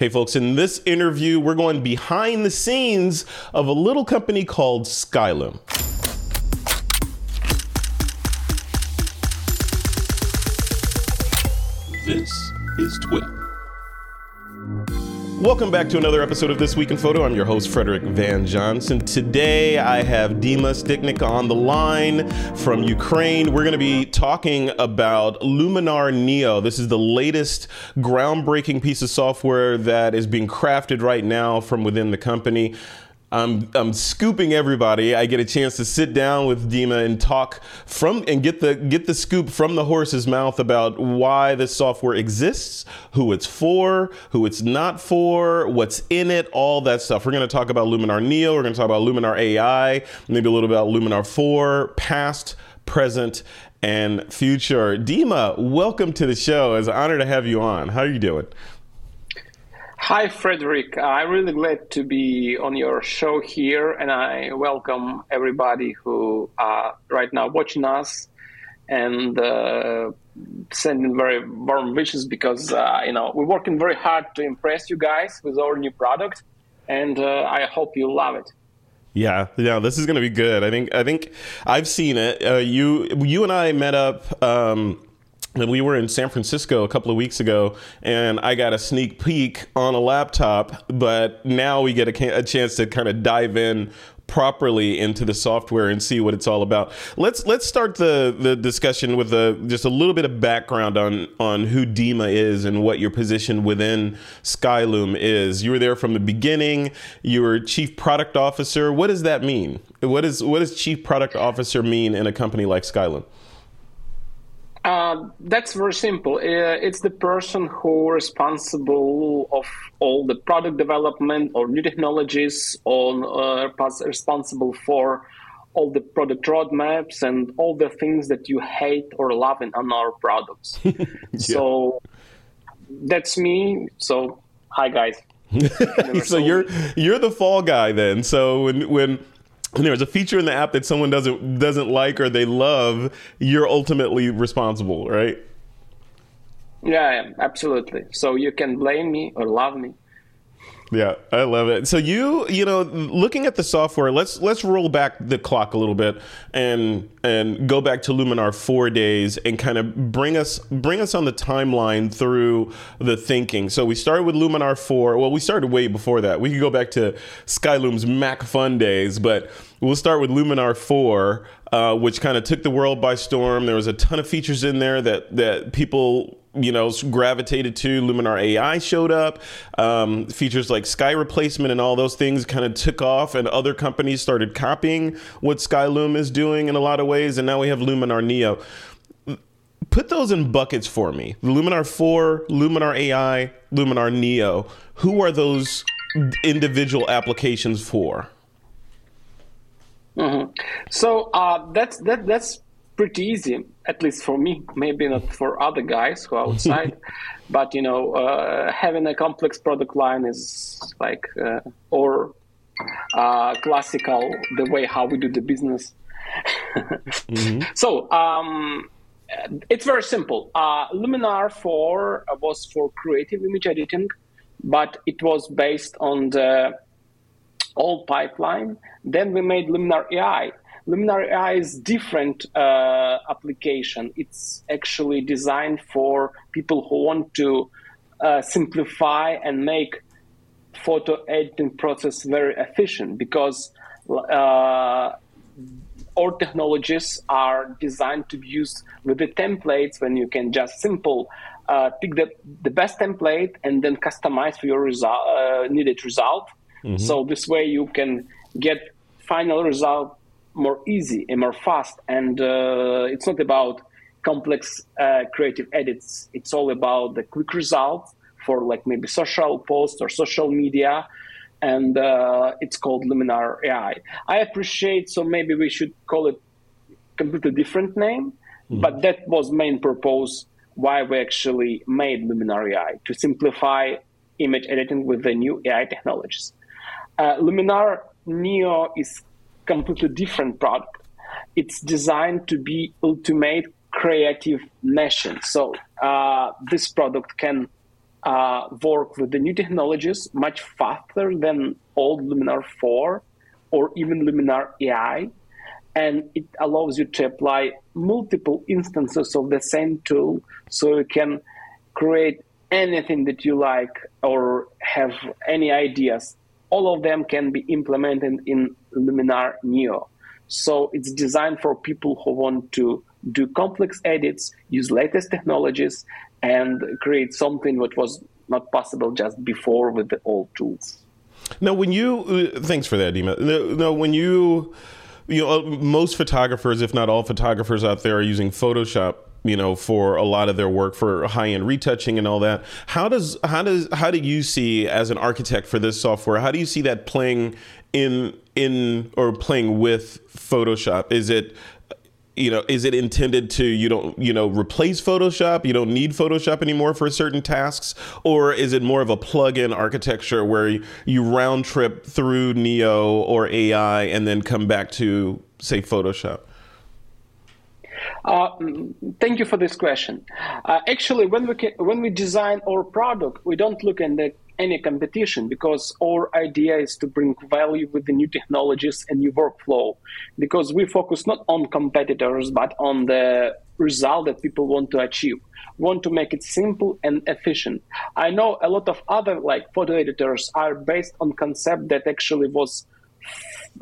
Hey, folks, in this interview, we're going behind the scenes of a little company called Skylum. This is Twitter. Welcome back to another episode of This Week in Photo. I'm your host, Frederick Van Johnson. Today, I have Dima Sytnik on the line from Ukraine. We're going to be talking about Luminar Neo. This is the latest groundbreaking piece of software that is being crafted right now from within the company. I'm I'm scooping everybody. I get a chance to sit down with Dima and talk from and get the get the scoop from the horse's mouth about why this software exists, who it's for, who it's not for, what's in it, all that stuff. We're going to talk about Luminar Neo. We're going to talk about Luminar AI, maybe a little about Luminar 4, past, present, and future. Dima, welcome to the show. It's an honor to have you on. How are you doing? Hi, Frederick. I'm really glad to be on your show here, and I welcome everybody who are right now watching us and uh, sending very warm wishes because uh, you know we're working very hard to impress you guys with our new product, and uh, I hope you love it. Yeah, yeah, this is going to be good. I think I think I've seen it. Uh, you you and I met up. Um, we were in San Francisco a couple of weeks ago, and I got a sneak peek on a laptop. But now we get a, a chance to kind of dive in properly into the software and see what it's all about. Let's let's start the the discussion with a, just a little bit of background on on who Dima is and what your position within Skylum is. You were there from the beginning. You were chief product officer. What does that mean? What is what does chief product officer mean in a company like Skylum? Uh, that's very simple. Uh, it's the person who responsible of all the product development or new technologies, on uh, responsible for all the product roadmaps and all the things that you hate or love in on our products. yeah. So that's me. So hi guys. so you're you're the fall guy then. So when when and there's a feature in the app that someone doesn't doesn't like or they love, you're ultimately responsible, right? Yeah, absolutely. So you can blame me or love me. Yeah, I love it. So you, you know, looking at the software, let's let's roll back the clock a little bit and and go back to Luminar 4 days and kind of bring us bring us on the timeline through the thinking. So we started with Luminar 4. Well, we started way before that. We could go back to Skylum's Mac Fun days, but we'll start with Luminar 4, uh, which kind of took the world by storm. There was a ton of features in there that that people you know gravitated to luminar ai showed up um, features like sky replacement and all those things kind of took off and other companies started copying what skylum is doing in a lot of ways and now we have luminar neo. Put those in buckets for me. Luminar 4 luminar ai luminar neo. Who are those individual applications for? Mm-hmm. so uh, that's that that's pretty easy, at least for me. Maybe not for other guys who are outside, but you know, uh, having a complex product line is like uh, or uh, classical the way how we do the business. mm-hmm. So um, it's very simple. Uh, Luminar 4 was for creative image editing, but it was based on the old pipeline. Then we made Luminar AI Luminar AI is different uh, application. It's actually designed for people who want to uh, simplify and make photo editing process very efficient because uh, all technologies are designed to be used with the templates when you can just simple uh, pick the, the best template and then customize for your result, uh, needed result. Mm-hmm. So this way you can get final result more easy and more fast. And uh, it's not about complex uh, creative edits. It's all about the quick result for like maybe social posts or social media. And uh, it's called Luminar AI. I appreciate, so maybe we should call it completely different name, mm-hmm. but that was main purpose why we actually made Luminar AI to simplify image editing with the new AI technologies. Uh, Luminar Neo is completely different product. It's designed to be ultimate creative machine. So uh, this product can uh, work with the new technologies much faster than old Luminar 4 or even Luminar AI. And it allows you to apply multiple instances of the same tool so you can create anything that you like or have any ideas. All of them can be implemented in Luminar Neo. So it's designed for people who want to do complex edits, use latest technologies, and create something that was not possible just before with the old tools. Now, when you uh, thanks for that, Dima. Now, when you you know most photographers, if not all photographers out there, are using Photoshop you know for a lot of their work for high end retouching and all that how does how does how do you see as an architect for this software how do you see that playing in in or playing with photoshop is it you know, is it intended to you don't you know replace Photoshop? You don't need Photoshop anymore for certain tasks, or is it more of a plug-in architecture where you, round trip through Neo or AI and then come back to say Photoshop? Uh, thank you for this question. Uh, actually, when we can, when we design our product, we don't look in the any competition because our idea is to bring value with the new technologies and new workflow. Because we focus not on competitors but on the result that people want to achieve want to make it simple and efficient. I know a lot of other like photo editors are based on concept that actually was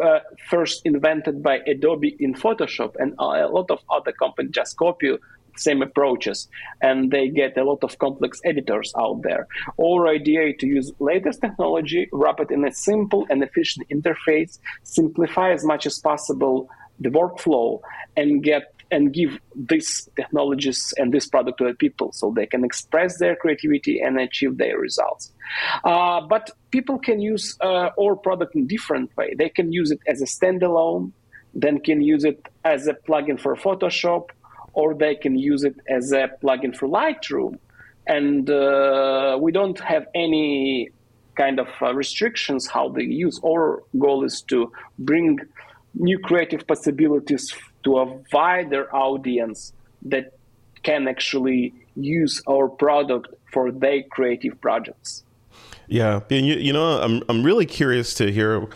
uh, first invented by adobe in photoshop and a lot of other companies just copy same approaches and they get a lot of complex editors out there our idea to use latest technology wrap it in a simple and efficient interface simplify as much as possible the workflow and get and give these technologies and this product to the people so they can express their creativity and achieve their results. Uh, but people can use uh, our product in different way. They can use it as a standalone, then can use it as a plugin for Photoshop, or they can use it as a plugin for Lightroom. And uh, we don't have any kind of uh, restrictions how they use. Our goal is to bring new creative possibilities to a wider audience that can actually use our product for their creative projects. Yeah, you, you know, I'm I'm really curious to hear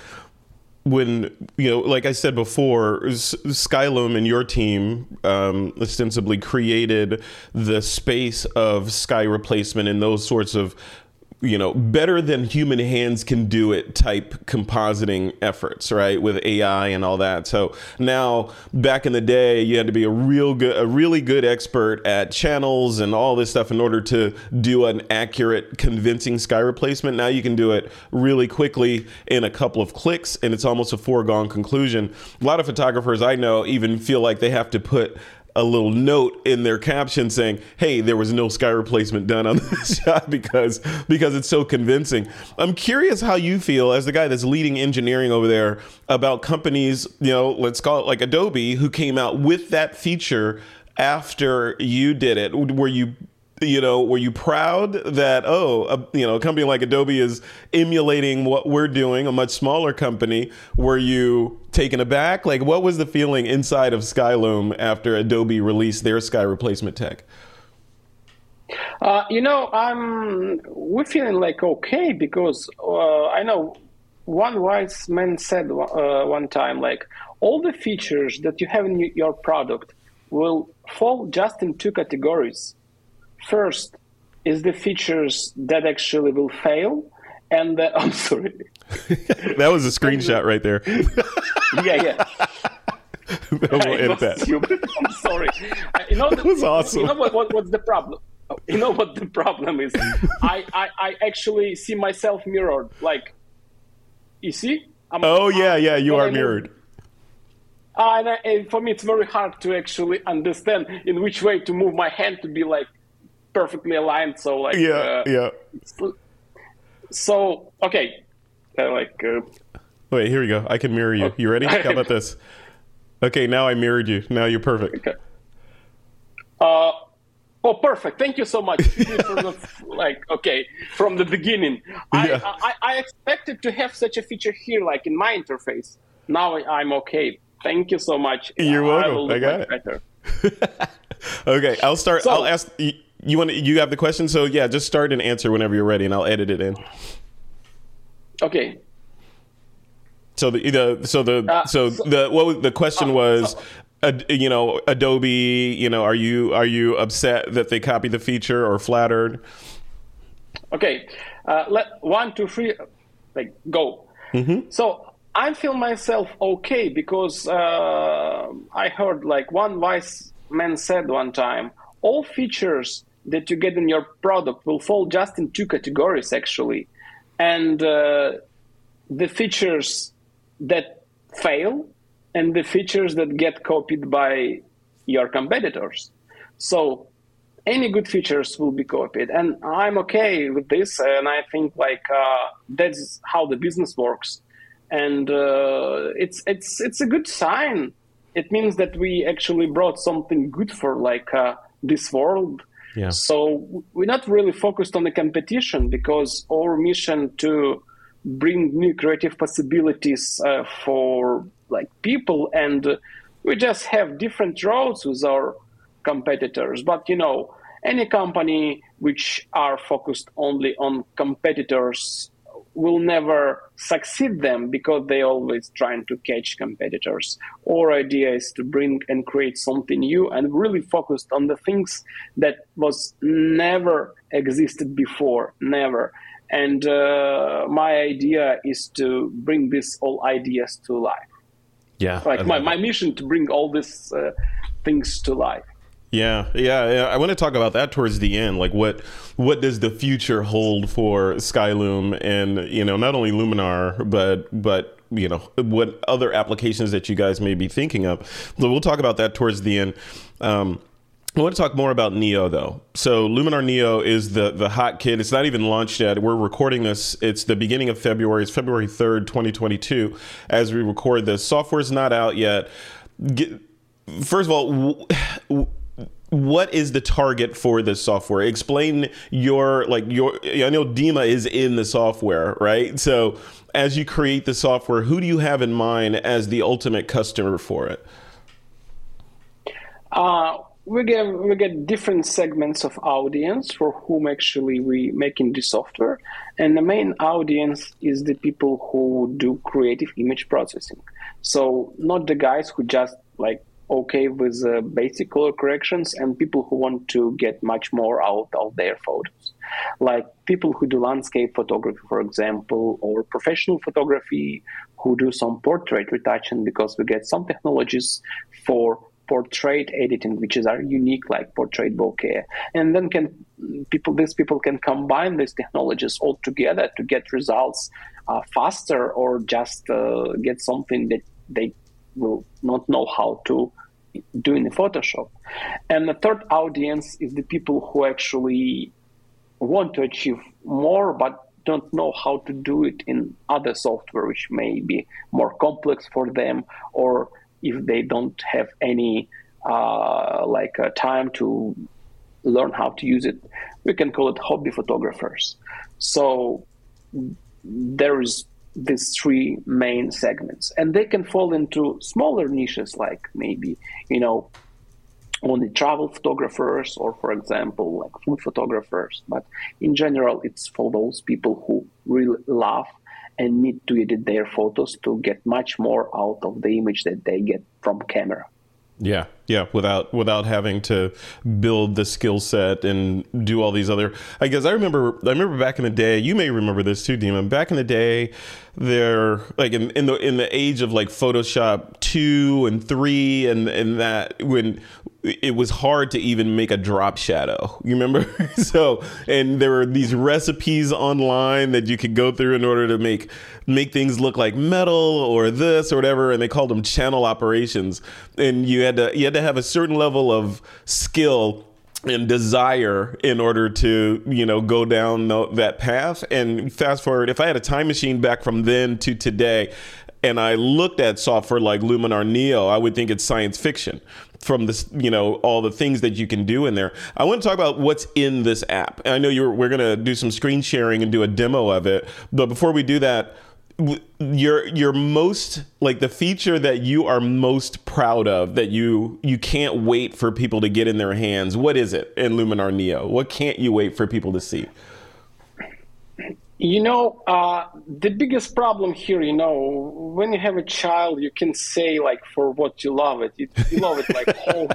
when you know, like I said before, Skylum and your team um, ostensibly created the space of sky replacement and those sorts of you know, better than human hands can do it type compositing efforts, right? With AI and all that. So now back in the day, you had to be a real good, a really good expert at channels and all this stuff in order to do an accurate, convincing sky replacement. Now you can do it really quickly in a couple of clicks and it's almost a foregone conclusion. A lot of photographers I know even feel like they have to put a little note in their caption saying, "Hey, there was no sky replacement done on this shot because because it's so convincing." I'm curious how you feel as the guy that's leading engineering over there about companies, you know, let's call it like Adobe, who came out with that feature after you did it. Were you you know, were you proud that oh, a, you know, a company like Adobe is emulating what we're doing, a much smaller company? Were you taken aback? Like, what was the feeling inside of Skylum after Adobe released their sky replacement tech? Uh, you know, I'm we're feeling like okay because uh, I know one wise man said uh, one time like all the features that you have in your product will fall just in two categories First is the features that actually will fail, and the, I'm sorry. that was a screenshot right there. yeah, yeah. we'll edit that. Stupid. I'm sorry. You know, that was awesome. You know what, what, what's the problem? You know what the problem is? I, I, I actually see myself mirrored. Like, you see? I'm, oh yeah, yeah, you are mirrored. Uh, and, I, and for me, it's very hard to actually understand in which way to move my hand to be like perfectly aligned. So like yeah, uh, yeah. So okay, uh, like. Uh, Wait, here we go. I can mirror you. Okay. You ready? How about this? Okay, now I mirrored you. Now you're perfect. Okay. Uh, oh, perfect. Thank you so much. the, like, okay, from the beginning, yeah. I, I, I expected to have such a feature here, like in my interface. Now I'm okay. Thank you so much. You're welcome. I, I got it. Better. okay, I'll start. So, I'll ask. You want you have the question? So yeah, just start and answer whenever you're ready, and I'll edit it in. Okay. So the, the so the Uh, so, so- the what was, the question uh, was, ad, you know, Adobe. You know, are you are you upset that they copied the feature or flattered? Okay, uh, let one, two, three, like go. So I feel myself okay because uh, I heard like one wise man said one time, all features that you get in your product will fall just in two categories actually, and uh, the features that fail and the features that get copied by your competitors. So any good features will be copied. And i'm okay with this and i think like uh, that's how the business works. And uh, it's it's it's a good sign. It means that we actually brought something good for like uh, this world Yeah. so we're not really focused on the competition because our mission to bring new creative possibilities uh, for like people and we just have different roads with our competitors but you know any company which are focused only on competitors will never succeed them because they always trying to catch competitors. Our idea is to bring and create something new and really focused on the things that was never existed before never. And uh, my idea is to bring these all ideas to life. Yeah, like my, my mission to bring all these uh, things to life Yeah, yeah, yeah. I want to talk about that towards the end. Like, what what does the future hold for Skylum, and you know, not only Luminar, but but you know, what other applications that you guys may be thinking of. But we'll talk about that towards the end. Um, I want to talk more about Neo though. So Luminar Neo is the the hot kid. It's not even launched yet. We're recording this. It's the beginning of February. It's February third, twenty twenty two. As we record this, software's not out yet. Get, first of all. W- w- what is the target for this software? Explain your like your i know dima is in the software right? So as you create the software who do you have in mind as the ultimate customer for it? Uh, we get we get different segments of audience for whom actually we making the software, and the main audience is the people who do creative image processing. So not the guys who just like okay with uh, basic color corrections, and people who want to get much more out of their photos, like people who do landscape photography, for example, or professional photography, who do some portrait retouching because we get some technologies for portrait editing, which is our unique like portrait bokeh, and then can people these people can combine these technologies all together to get results uh, faster or just uh, get something that they will not know how to do in Photoshop. And the third audience is the people who actually want to achieve more but don't know how to do it in other software which may be more complex for them or if they don't have any uh, like uh, time to learn how to use it we can call it hobby photographers so there is these three main segments. And they can fall into smaller niches like maybe you know only travel photographers or for example like food photographers. But in general it's for those people who really love and need to edit their photos to get much more out of the image that they get from camera yeah. Yeah without without having to build the skill set and do all these other i guess i remember i remember back in the day you may remember this too Dima back in the day there like in, in the in the age of like photoshop 2 and 3 and and that when it was hard to even make a drop shadow you remember? So and there were these recipes online that you could go through in order to make make things look like metal or this or whatever and they called them channel operations. And you had to you had to have a certain level of skill and desire in order to you know go down the, that path. And fast forward if i had a time machine back from then to today and i looked at software like luminar neo i would think it's science fiction from this you know all the things that you can do in there i want to talk about what's in this app i know you're we're going to do some screen sharing and do a demo of it but before we do that your your most like the feature that you are most proud of that you you can't wait for people to get in their hands. What is it in Luminar Neo? What can't you wait for people to see? You know, uh, the biggest problem here, you know, when you have a child, you can say like for what you love it. You, you love it like whole.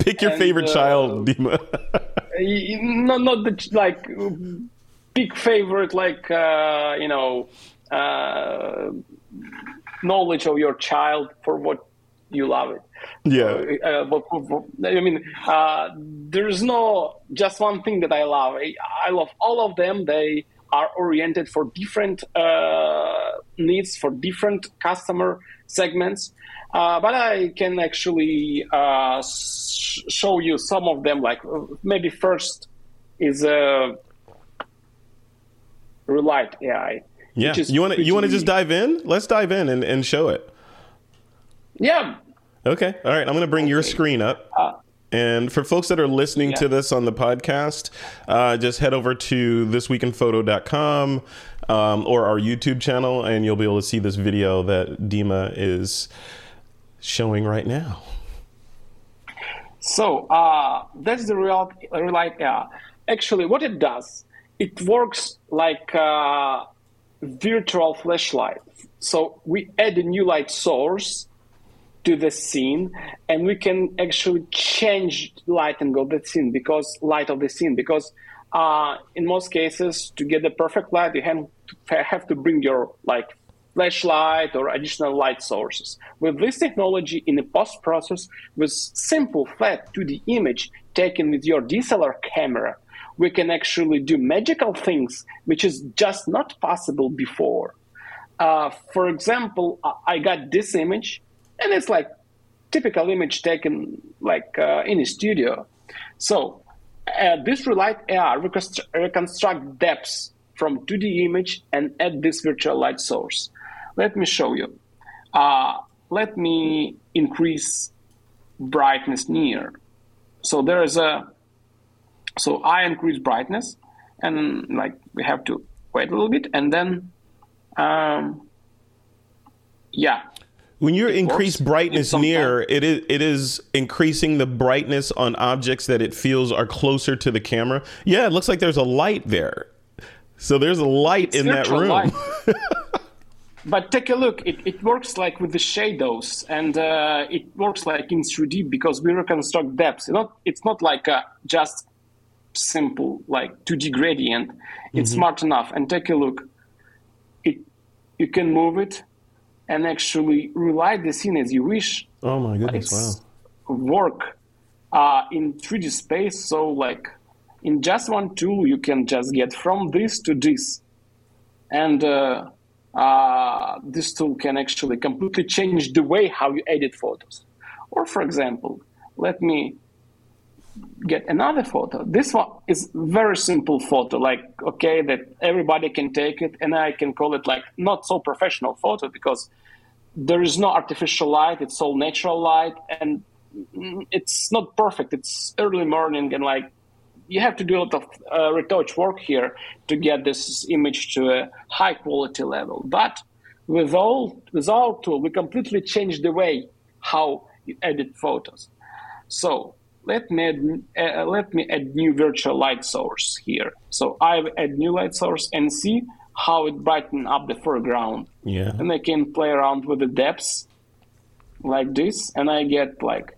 Pick your And, favorite uh, child, Dima. Y- not not the like big favorite like uh, you know uh, knowledge of your child for what you love it. yeah. Uh, but, but- I mean, uh, there's no just one thing that I love. I, I love all of them. They are oriented for different uh, needs, for different customer segments. Uh, but I can actually uh, s- show you some of them. Like uh, maybe first is uh, Relight AI. Yeah. is You want to you want to just dive in? Let's dive in and, and show it. Yeah, Okay. All right. I'm going to bring your screen up. Uh, and for folks that are listening Yeah. to this on the podcast, uh, just head over to thisweekinphoto.com um, or our YouTube channel, and you'll be able to see this video that Dima is showing right now. So uh, that's the real, Relight AI. Actually, what it does, it works like a virtual flashlight. So we add a new light source to the scene, and we can actually change lighting of the scene because light of the scene. Because uh, in most cases, to get the perfect light, you have to, have to bring your like flashlight or additional light sources. With this technology in the post process, with simple flat 2D image taken with your DSLR camera, we can actually do magical things which is just not possible before. Uh, for example, I got this image, and it's like typical image taken like uh, in a studio. So uh, this Relight AI reconstru- reconstruct depths from 2D image and add this virtual light source. Let me show you. Uh, let me increase brightness near. So there is a. So I increase brightness, and like we have to wait a little bit, and then, um, yeah, When you increase works. brightness It's near, it is it is increasing the brightness on objects that it feels are closer to the camera. Yeah, it looks like there's a light there. So there's a light in that room. but take a look. It, it works like with the shadows, and uh, it works like in 3D because we reconstruct depths. It's not, it's not like a just simple like 2D gradient. It's Mm-hmm. smart enough. And take a look. It you can move it and actually relight the scene as you wish. oh my goodness! Wow. Work uh, in 3D space. So like in just one tool, you can just get from this to this, and uh, uh, this tool can actually completely change the way how you edit photos. Or for example, let me get another photo. This one is very simple photo, like okay, that everybody can take it, and I can call it like not so professional photo because there is no artificial light; it's all natural light, and it's not perfect. It's early morning, and like you have to do a lot of uh, retouch work here to get this image to a high quality level. But with all with our tool, we completely change the way how you edit photos. So let me add, uh, let me add new virtual light source here. So I add new light source and see how it brighten up the foreground. Yeah. And I can play around with the depths like this, and I get like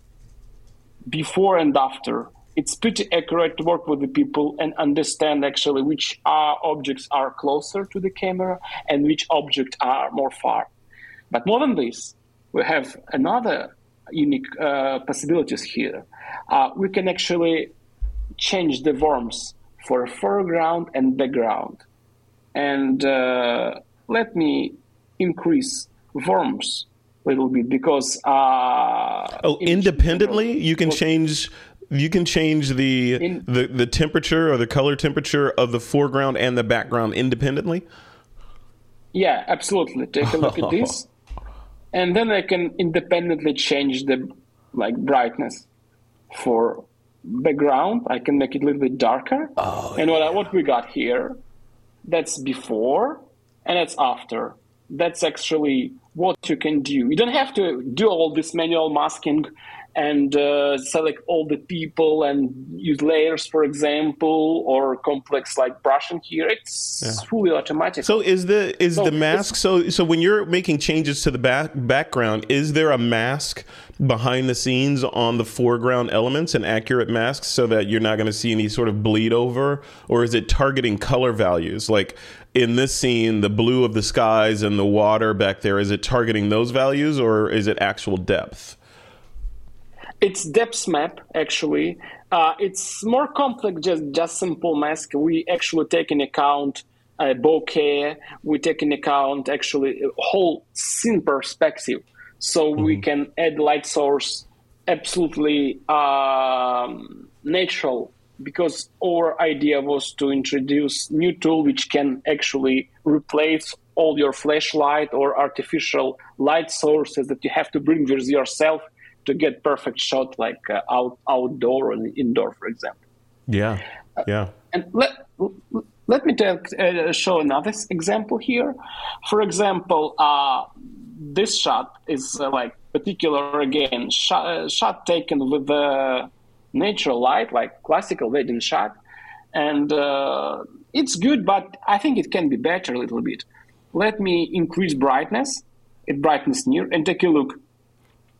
before and after. It's pretty accurate to work with the people and understand actually which uh, objects are closer to the camera and which objects are more far. But more than this, we have another unique uh, possibilities here. Uh, we can actually change the worms for foreground and background. And uh, let me increase worms a little bit because uh, Oh, in- independently, you can change. You can change the, In- the the temperature or the color temperature of the foreground and the background independently. Yeah, absolutely. Take a look at this, and then I can independently change the like brightness for background. I can make it a little bit darker. Oh, and what I, what we got here, that's before and that's after. that's actually what you can do. You don't have to do all this manual masking and uh, select all the people and use layers, for example, or complex like brushing here. It's yeah. fully automatic. So is the is so the mask so so when you're making changes to the back background, is there a mask behind the scenes on the foreground elements, an accurate mask, so that you're not going to see any sort of bleed over, or is it targeting color values like? In this scene, the blue of the skies and the water back there, is it targeting those values or is it actual depth? It's depth map actually. Uh, it's more complex just just simple mask. We actually take in account uh, bokeh. We take in account actually whole scene perspective, so mm-hmm. we can add light source absolutely um, natural because our idea was to introduce new tool which can actually replace all your flashlight or artificial light sources that you have to bring with yourself to get perfect shot like uh, out outdoor and indoor, for example. Yeah, yeah. and let let me tell, uh, show another example here. For example, uh, this shot is uh, like particular again shot, uh, shot taken with the natural light, like classical wedding shot, and uh, it's good, but I think it can be better a little bit. Let me increase brightness, it brightness near, and take a look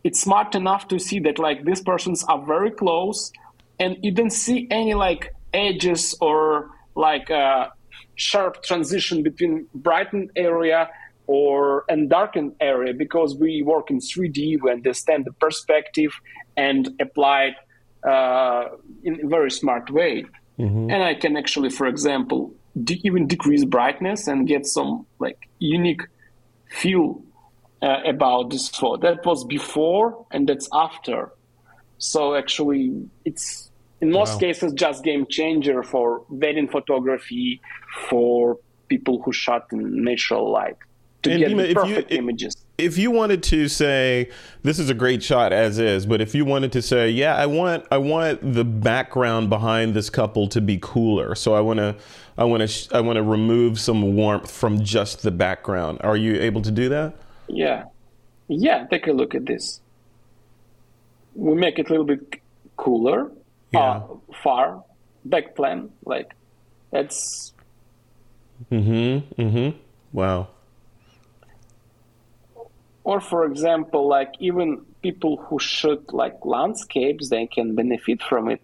it's smart enough to see that like these persons are very close and you don't see any like edges or like a uh, sharp transition between brightened area or and darkened area because we work in 3D, we understand the perspective and apply it uh, in a very smart way. Mm-hmm. And I can actually, for example, de- even decrease brightness and get some like unique feel uh, about this photo. That was before and that's after. So actually, it's in most wow. cases just game changer for wedding photography for people who shot in natural light to and get Dima, the perfect you, images. If you wanted to say this is a great shot as is, but if you wanted to say, yeah, I want I want the background behind this couple to be cooler, so I want to I want to I want to remove some warmth from just the background. Are you able to do that? Yeah. Yeah, take a look at this. We make it a little bit cooler, yeah. uh, far, back plan, like that's. Mm-hmm. Mm-hmm. Wow. Or for example, like even people who shoot like landscapes, they can benefit from it.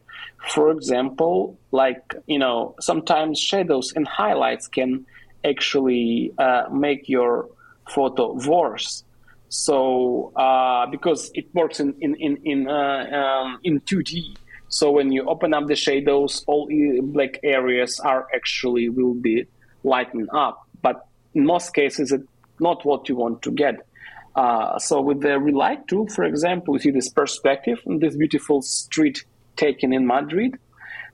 For example, like you know, sometimes shadows and highlights can actually uh, make your photo worse. So uh, because it works in in in in, uh, um, in 2D, so when you open up the shadows, all black areas are actually will be lightened up. But in most cases, it's not what you want to get. Uh, so with the relight tool, for example, you see this perspective and this beautiful street taken in Madrid.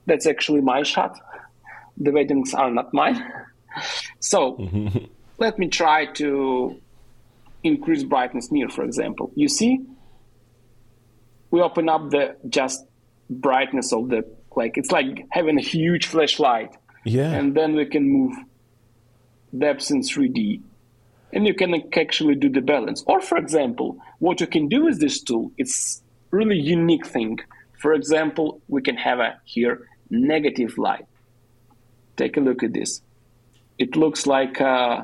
That's actually my shot. The weddings are not mine. so let me try to increase brightness near, for example. You see, we open up the just brightness of the like it's like having a huge flashlight. Yeah. And then we can move depths in 3D. And you can actually do the balance. Or for example, what you can do with this tool, it's really unique thing. For example, we can have a here negative light. Take a look at this. It looks like uh,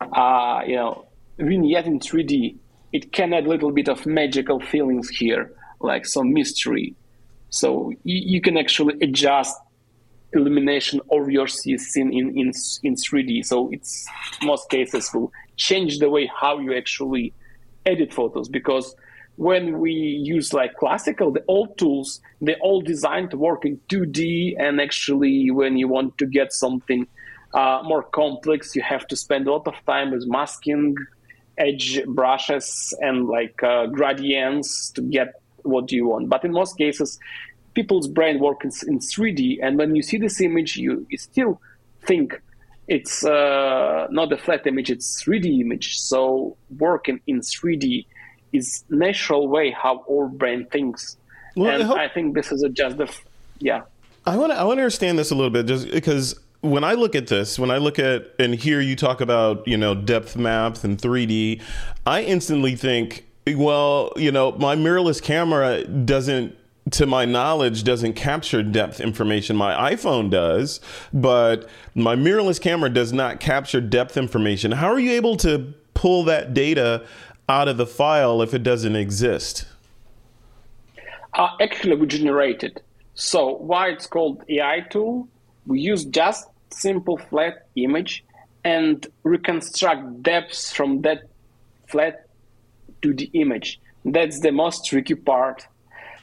uh, you know, vignette in 3D, it can add a little bit of magical feelings here, like some mystery. So you, you can actually adjust illumination of your scene in, in, in 3D. So it's most cases will change the way how you actually edit photos because when we use like classical, the old tools, they all designed to work in 2D and actually when you want to get something uh, more complex. You have to spend a lot of time with masking, edge brushes, and like uh, gradients to get what you want. But in most cases, people's brain works in, in 3D, and when you see this image, you, you still think it's uh, not a flat image; it's 3D image. So working in 3D is natural way how our brain thinks, well, and I, hope- I think this is a just the yeah. I want to I want to understand this a little bit, just because when I look at this, when I look at and hear you talk about, you know, depth maps and 3D, I instantly think, well, you know, my mirrorless camera doesn't to my knowledge doesn't capture depth information. My iphone does but my mirrorless camera does not capture depth information. How are you able to pull that data out of the file if it doesn't exist? Uh, actually we generate it so why it's called ai tool we use just simple flat image and reconstruct depths from that flat to the image. That's the most tricky part.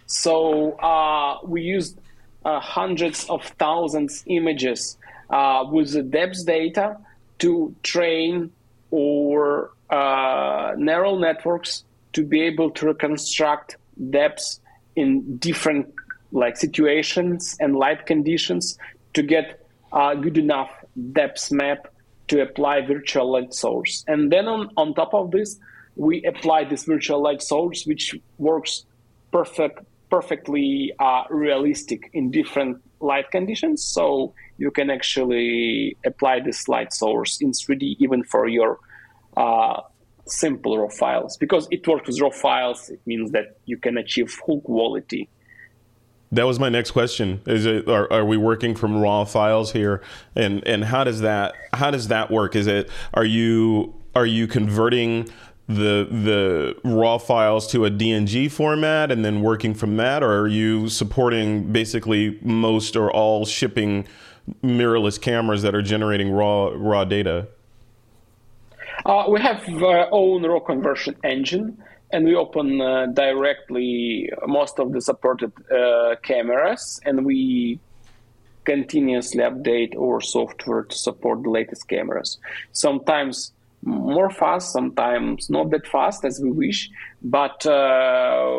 So uh, we used uh, hundreds of thousands images uh, with the depth data to train or uh, neural networks to be able to reconstruct depths in different like situations and light conditions to get a good enough depth map to apply virtual light source. And then on, on top of this, we apply this virtual light source, which works perfect, perfectly uh, realistic in different light conditions. So you can actually apply this light source in 3D even for your uh, simple raw files. Because it works with raw files, it means that you can achieve full quality that was my next question. Is it are, are, we working from raw files here, and and how does that how does that work? Is it are you are you converting the the raw files to a DNG format and then working from that, or are you supporting basically most or all shipping mirrorless cameras that are generating raw raw data? Uh, we have our own raw conversion engine, and we open uh, directly most of the supported uh, cameras, and we continuously update our software to support the latest cameras. Sometimes more fast, sometimes not that fast as we wish, but uh,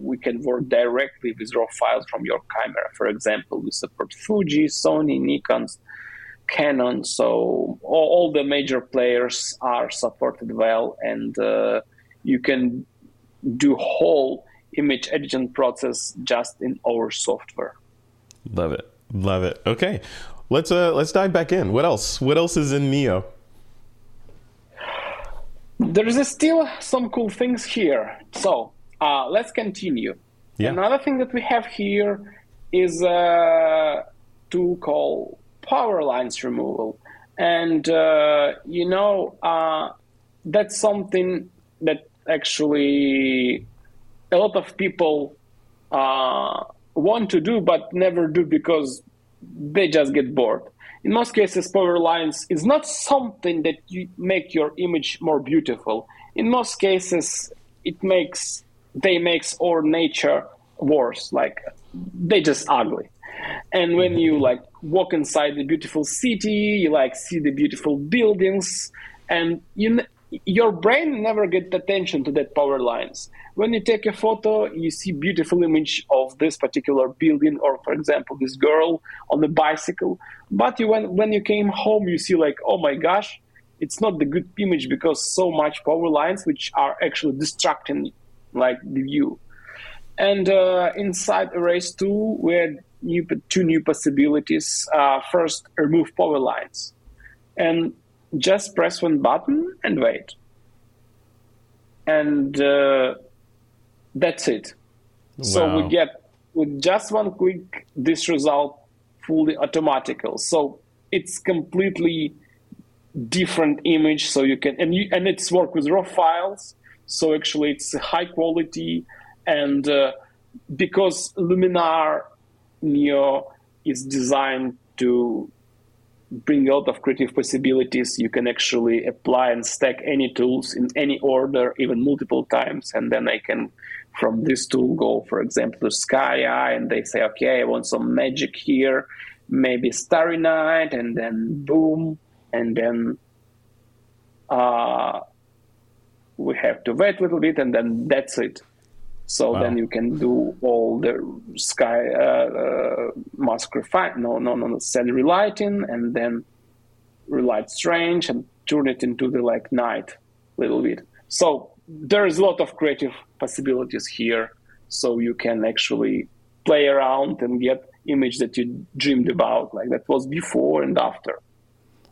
we can work directly with raw files from your camera. For example, we support Fuji, Sony, Nikon, Canon, so all, all the major players are supported well, and uh, you can do whole image editing process just in our software. Love it, love it. Okay, let's uh, let's dive back in. What else? What else is in Neo? There is still some cool things here. So uh, let's continue. Yeah. Another thing that we have here is a tool called power lines removal. And, uh, you know, uh, that's something that actually a lot of people uh, want to do but never do because they just get bored in most cases, power lines is not something that you make your image more beautiful. In most cases, it makes they makes our nature worse. Like they just ugly. And when you like walk inside the beautiful city, you like see the beautiful buildings, and you your brain never get attention to that power lines. When you take a photo, you see beautiful image of this particular building, or for example, this girl on the bicycle. But you, when when you came home, you see like, oh my gosh, it's not the good image because so much power lines which are actually distracting like the view. And uh, inside Erase tool, we had new, two new possibilities. Uh, first, remove power lines. And just press one button and wait. And uh, that's it. Wow. So we get with just one click this result fully automatical. So it's completely different image. So you can and you, and it's work with raw files. So actually it's high quality and uh, because Luminar Neo is designed to bring a lot of creative possibilities. You can actually apply and stack any tools in any order, even multiple times, and then I can from this tool go, for example, to Sky AI, and they say, okay, I want some magic here, maybe Starry Night, and then boom, and then uh, we have to wait a little bit, and then that's it. So wow. then you can do all the sky uh, uh, mask refine, no, no, no, no, cell relighting, and then relight strange and turn it into the like night a little bit. So there is a lot of creative possibilities here. So you can actually play around and get image that you dreamed about. Like that was before and after.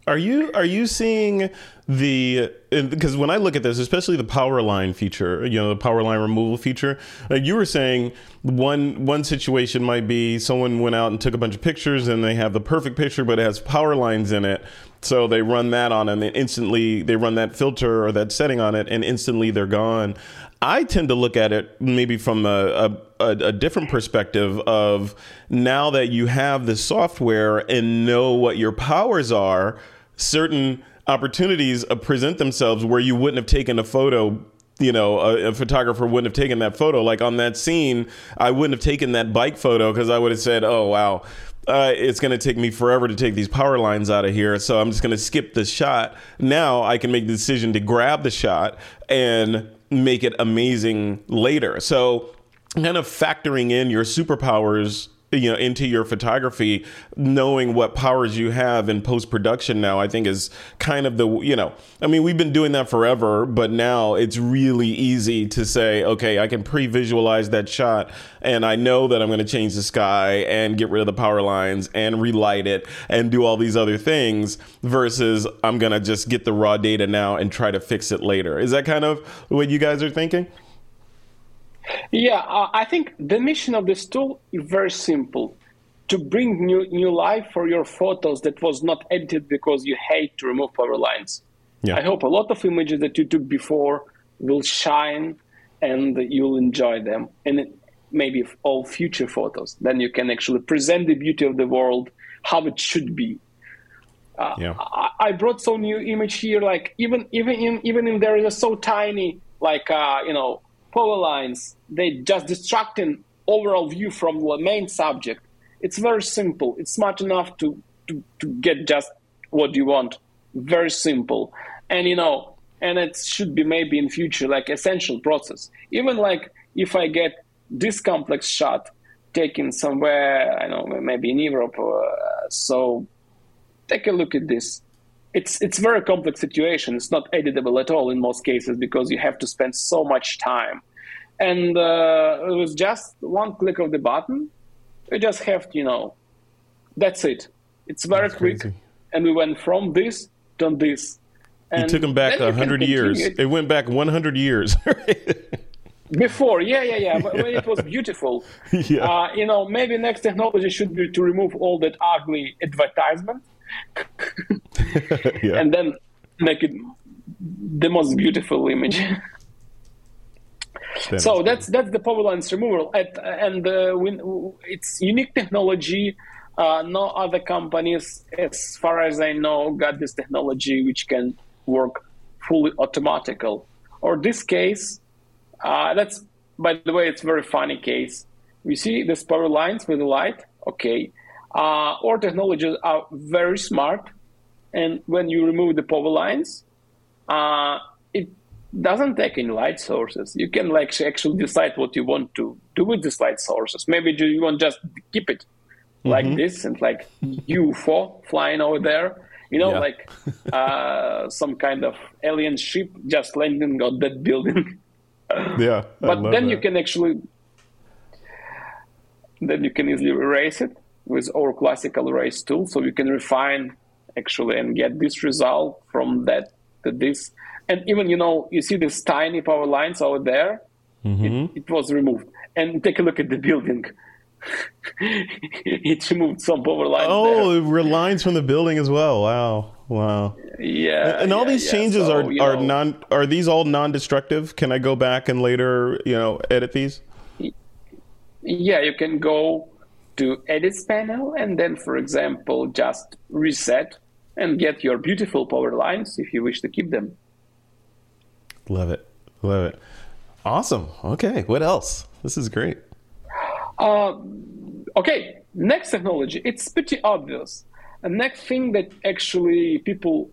Are you are you seeing the because when I look at this, especially the power line feature, you know, the power line removal feature, like you were saying, one one situation might be someone went out and took a bunch of pictures and they have the perfect picture, but it has power lines in it. So they run that on and instantly they run that filter or that setting on it and instantly they're gone. I tend to look at it maybe from a, a, a, different perspective of now that you have the software and know what your powers are, certain opportunities present themselves where you wouldn't have taken a photo you know, a, a, photographer wouldn't have taken that photo. Like on that scene, I wouldn't have taken that bike photo because I would have said, "Oh wow, uh, it's going to take me forever to take these power lines out of here, so I'm just going to skip this shot." Now I can make the decision to grab the shot and make it amazing later. So, kind of factoring in your superpowers you know into your photography knowing what powers you have in post production now i think is kind of the you know i mean we've been doing that forever but now it's really easy to say okay i can pre-visualize that shot and i know that i'm going to change the sky and get rid of the power lines and relight it and do all these other things versus i'm going to just get the raw data now and try to fix it later. Is that kind of what you guys are thinking yeah, uh, I think the mission of this tool is very simple to bring new new life for your photos that was not edited because you hate to remove power lines. Yeah. I hope a lot of images that you took before will shine and you'll enjoy them. And maybe all future photos, then you can actually present the beauty of the world how it should be. Uh, yeah. I, I, brought some new image here, like even even in, even in there is a so tiny, like uh, you know power lines, they just distracting overall view from the main subject. It's very simple. It's smart enough to, to, to get just what you want. Very simple. And you know, and it should be maybe in future like essential process. Even like if I get this complex shot taken somewhere, I know maybe in Europe, uh, so take a look at this. It's it's very complex situation. It's not editable at all in most cases because you have to spend so much time and uh, it was just one click of the button. We just have to, you know, that's it. It's very that's quick, crazy. and we went from this to this. And you took them back a hundred years. It. it went back one hundred years. Before, yeah, yeah, yeah. But it was beautiful. yeah. Uh, you know, maybe next technology should be to remove all that ugly advertisement, yeah. and then make it the most beautiful image. so that's that's the power lines removal, At, and uh, it's unique technology. Uh, no other companies, as far as I know, got this technology which can work fully automatical. Or this case, uh, that's by the way, it's very funny case. We see these power lines with the light. Okay, uh, our technologies are very smart, and when you remove the power lines, uh, it doesn't take any light sources. You can like actually decide what you want to do with these light sources. Maybe you want just keep it like mm-hmm. this and like UFO flying over there, you know, yeah. like uh, some kind of alien ship just landing on that building. yeah, but then that. you can actually then you can easily erase it with our classical erase tool, so you can refine actually and get this result from that to this. And even you know you see these tiny power lines over there? Mm-hmm. it, it, was removed. And take a look at the building. It removed some power lines oh there. lines from the building as well. Wow. Wow. Yeah and, all yeah, these yeah. changes so, are are know, non are these all non-destructive? Can i go back and later you know edit these? Yeah you can go to edit panel and then for example just reset and get your beautiful power lines if you wish to keep them Love it. Love it. Awesome. Okay. What else? This is great. Uh, okay. Next technology. It's pretty obvious. The next thing that actually people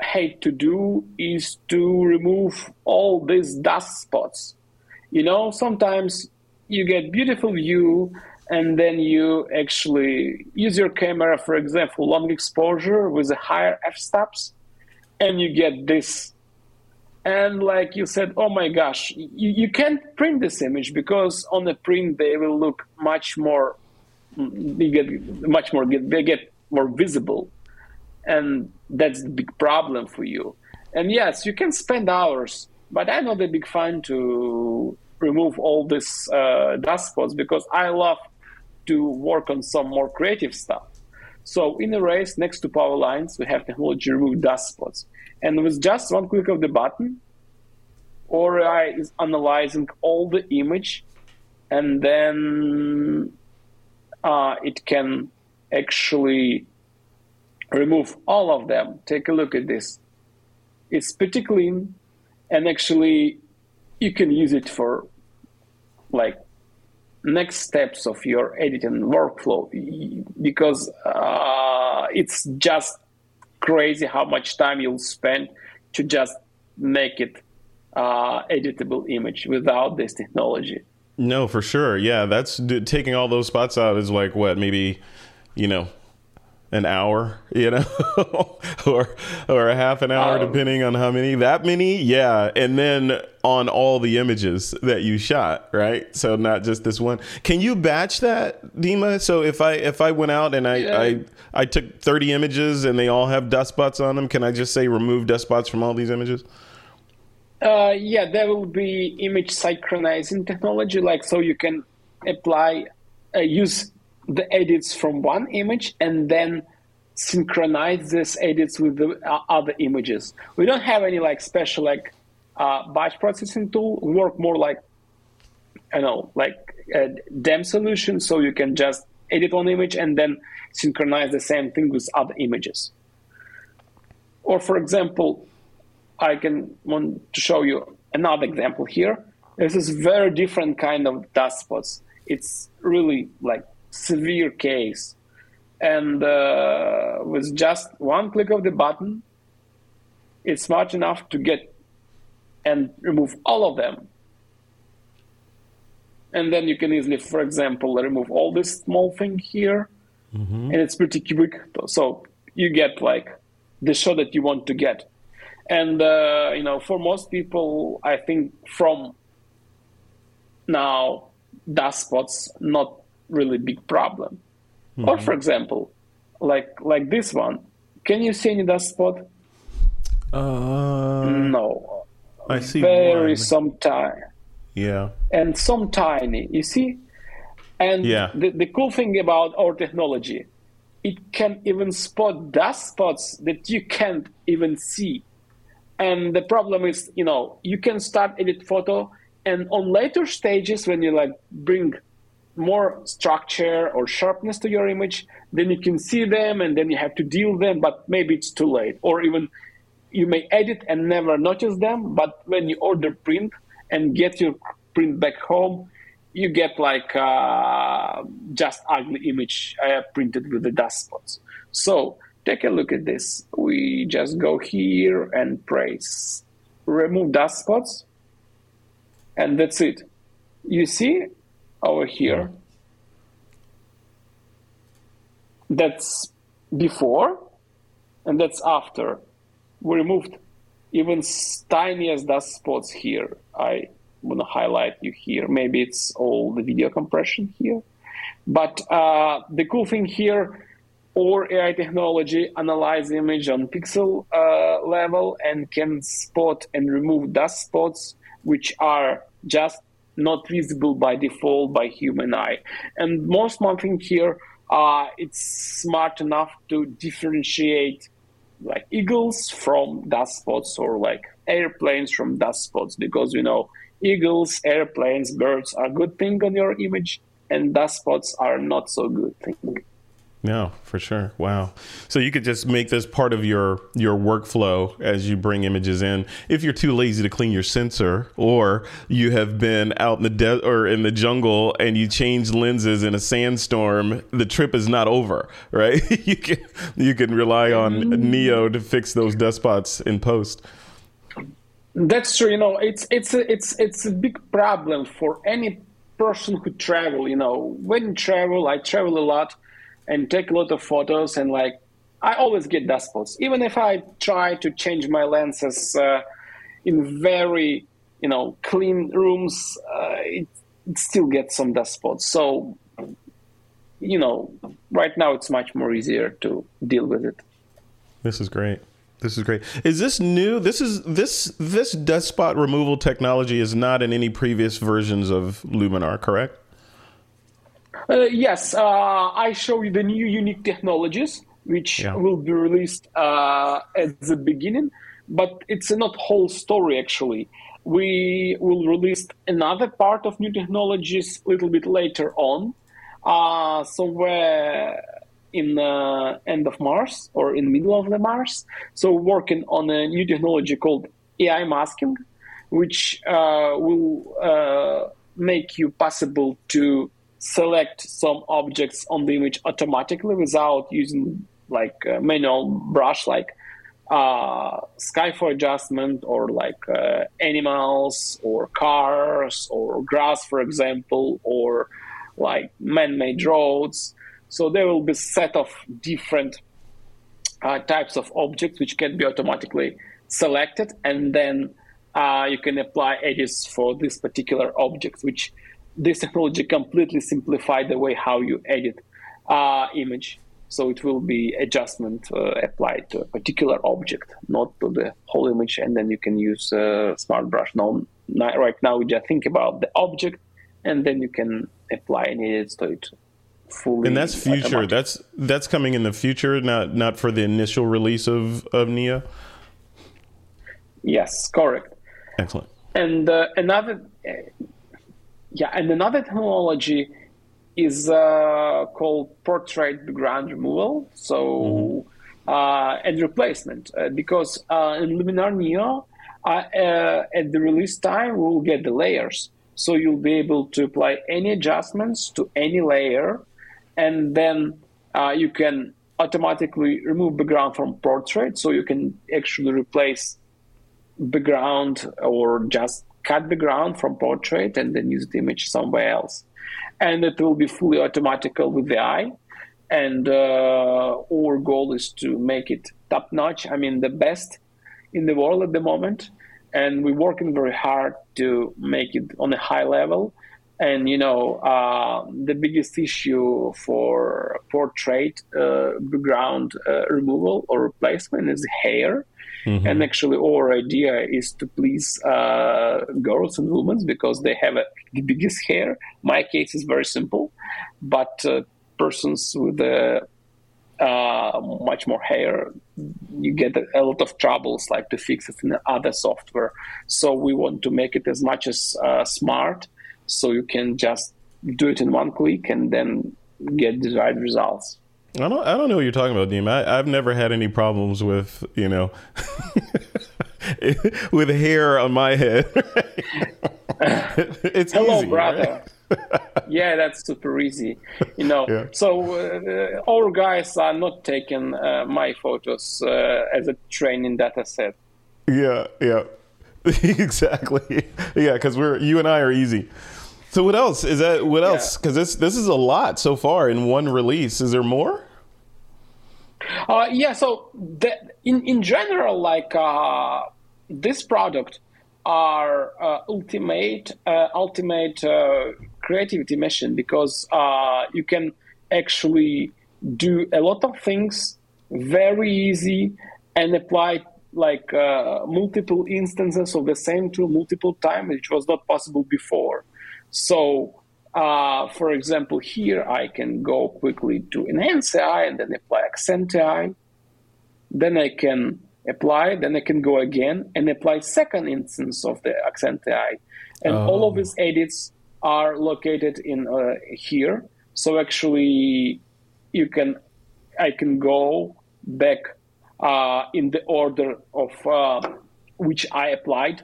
hate to do is to remove all these dust spots. You know, sometimes you get beautiful view and then you actually use your camera, for example, long exposure with a higher f-stops, and you get this and like you said oh my gosh you, you can't print this image because on the print they will look much more they get much more they get more visible, and that's the big problem for you. And yes, you can spend hours, but I'm not a big fan to remove all these uh, dust spots because I love to work on some more creative stuff. So in Erase, next to power lines, we have technology remove dust spots. And with just one click of the button, ORI is analyzing all the image and then uh, it can actually remove all of them. Take a look at this. It's pretty clean and actually you can use it for like next steps of your editing workflow because uh, it's just crazy how much time you'll spend to just make it uh, editable image without this technology. No, for sure. Yeah, that's taking all those spots out is like what maybe, you know, an hour, you know, or or a half an hour, um, depending on how many. That many, yeah. And then on all the images that you shot, right? So not just this one. Can you batch that, Dima? So if I if I went out and I yeah. I I took thirty images and they all have dust spots on them, can I just say remove dust spots from all these images? Uh, yeah, there will be image synchronizing technology, like so you can apply uh, use the edits from one image and then synchronize these edits with the uh, other images. We don't have any like special like uh, batch processing tool. We work more like you know like a DEM solution, so you can just edit one image and then synchronize the same thing with other images. Or for example, I can want to show you another example here. This is very different kind of dust spots. It's really like severe case. And uh, with just one click of the button, it's smart enough to get and remove all of them. And then you can easily, for example, remove all this small thing here. Mm-hmm. And it's pretty quick. So you get like the shot that you want to get. And, uh, you know, for most people, I think from now, dust spots not really big problem. Mm-hmm. Or for example, like like this one, can you see any dust spot? Uh, no. I see very one. some tiny. Yeah. And some tiny. You see? And yeah. the, the cool thing about our technology, it can even spot dust spots that you can't even see. And the problem is, you know, you can start edit photo and on later stages when you like bring more structure or sharpness to your image, then you can see them and then you have to deal them, but maybe it's too late. Or even you may edit and never notice them, but when you order print and get your print back home, you get like uh, just ugly image uh, printed with the dust spots. So take a look at this. We just go here and press remove dust spots, and that's it. You see over here. That's before and that's after. We removed even tiniest dust spots here. I want to highlight you here. Maybe it's all the video compression here. But uh, the cool thing here, or AI technology analyze image on pixel uh, level and can spot and remove dust spots, which are just not visible by default by human eye. And most thing here, uh, it's smart enough to differentiate like eagles from dust spots or like airplanes from dust spots because you know eagles, airplanes, birds are good thing on your image and dust spots are not so good thing. No, for sure. Wow. So you could just make this part of your your workflow as you bring images in. If you're too lazy to clean your sensor, or you have been out in the de- or in the jungle and you change lenses in a sandstorm, the trip is not over, right? you can you can rely on Neo to fix those dust spots in post. That's true. You know, it's it's a, it's it's a big problem for any person who travel. You know, when you travel, I travel a lot and take a lot of photos and like I always get dust spots. Even if I try to change my lenses uh, in very, you know, clean rooms, uh, it, it, still gets some dust spots. So you know, right now it's much more easier to deal with it. This is great. This is great. Is this new? This is this this dust spot removal technology is not in any previous versions of Luminar, correct? Uh, yes, uh, I show you the new unique technologies which yeah. will be released uh, at the beginning, but it's not whole story actually. We will release another part of new technologies a little bit later on, uh, somewhere in the end of Mars or in the middle of the Mars. So working on a new technology called AI masking, which uh, will uh, make you possible to select some objects on the image automatically without using like manual brush like uh, for adjustment or like uh, animals or cars or grass, for example, or like man-made roads. So there will be set of different uh, types of objects which can be automatically selected, and then uh, you can apply edits for this particular object, which this technology completely simplified the way how you edit uh, image. So it will be adjustment uh, applied to a particular object, not to the whole image, and then you can use uh, Smart Brush. Now, right now, we just think about the object, and then you can apply any edits to it. Fully and that's future. Automatic. That's that's coming in the future, not not for the initial release of of Neo. Yes, correct. Excellent. And uh, another, uh, yeah, and another technology is uh, called portrait background removal. So mm-hmm. uh, and replacement uh, because uh, in Luminar Neo uh, uh, at the release time we will get the layers. So you'll be able to apply any adjustments to any layer, and then you can automatically remove background from portrait. So you can actually replace background or just cut the ground from portrait and then use the image somewhere else and it will be fully automatical with the eye. And uh, our goal is to make it top notch. I mean, the best in the world at the moment. And we're working very hard to make it on a high level. And you know, uh, the biggest issue for portrait uh, background uh, removal or replacement is hair. Mm-hmm. And actually, our idea is to please uh, girls and women because they have a, the biggest hair. My case is very simple, but uh, persons with uh, much more hair, you get a, a, lot of troubles like to fix it in other software. So we want to make it as much as uh, smart, so you can just do it in one click and then get desired results. I don't. I don't know what you're talking about, Dean. I, have never had any problems with you know with hair on my head. it's hello, easy, brother. Right? yeah, that's super easy. You know, yeah. so uh, our guys are not taking uh, my photos uh, as a training data set. Yeah, yeah, exactly. Yeah, because we're you and I are easy. So what else is that? What else? Because yeah. this this is a lot so far in one release. Is there more? Uh, yeah. So the, in in general, like uh, this product are uh, ultimate uh, ultimate uh, creativity mission because uh, you can actually do a lot of things very easy and apply like multiple instances of the same tool multiple times, which was not possible before. So, uh, for example, here I can go quickly to Enhance AI and then apply Accent AI. Then I can apply, then I can go again and apply second instance of the Accent AI. And oh. all of these edits are located in uh, here. So actually, you can I can go back uh, in the order of uh, which I applied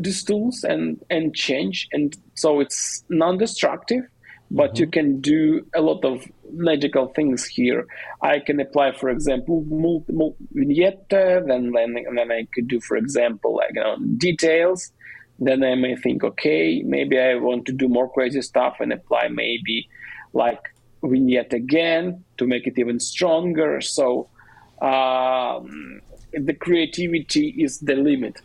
these tools and and change. And so it's non-destructive but mm-hmm. you can do a lot of magical things here. I can apply for example multiple vignette then then then i could do for example like you know, details. Then i may think okay maybe i want to do more crazy stuff and apply maybe like vignette again to make it even stronger. So um, the creativity is the limit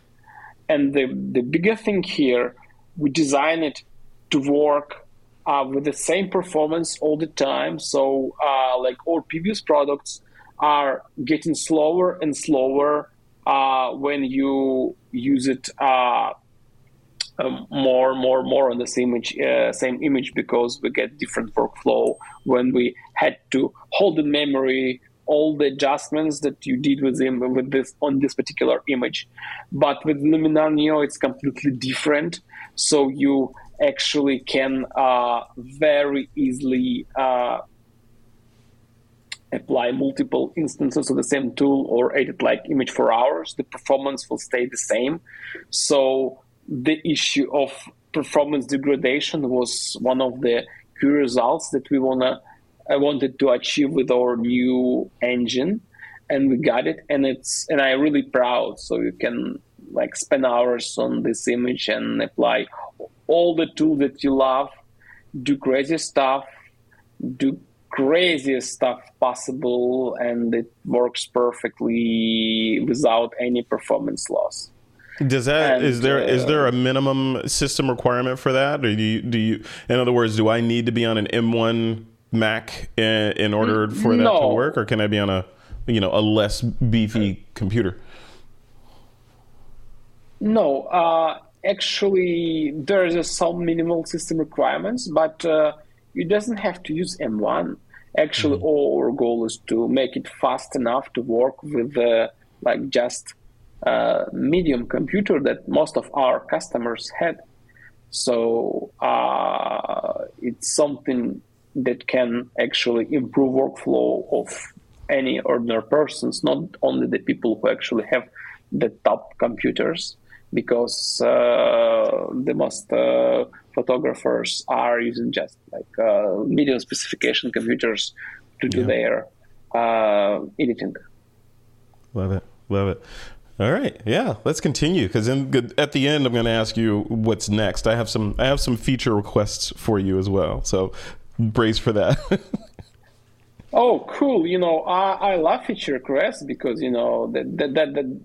and the, the bigger thing here, we design it to work uh, with the same performance all the time. So, uh, like all previous products are getting slower and slower uh, when you use it uh, um, more, more, more on the same image, uh, same image because we get different workflow when we had to hold the memory all the adjustments that you did with him with this on this particular image. But with Luminar Neo, it's completely different. So you actually can uh, very easily uh, apply multiple instances of the same tool or edit like image for hours. The performance will stay the same. So the issue of performance degradation was one of the key results that we wanna I wanted to achieve with our new engine, and we got it. And it's and I'm really proud. So you can like spend hours on this image and apply all the tools that you love, do crazy stuff, do craziest stuff possible, and it works perfectly without any performance loss. Does that And, is there is uh, there a minimum system requirement for that, or do you do you? In other words, do I need to be on an M1 Mac in, in order for that to work, or can I be on a you know a less beefy computer? No, uh, actually, there is some minimal system requirements, but uh, you doesn't have to use M1. Actually, all our goal is to make it fast enough to work with uh, like just uh, medium computer that most of our customers had. So uh, it's something that can actually improve workflow of any ordinary persons, not only the people who actually have the top computers, because uh, the most uh, photographers are using just like uh, medium specification computers to do Yeah. their uh, editing. Love it, love it. All right, yeah, let's continue because at the end I'm going to ask you what's next. I have some I have some feature requests for you as well, so brace for that. Oh, cool! You know, I, I love feature requests because you know that that, that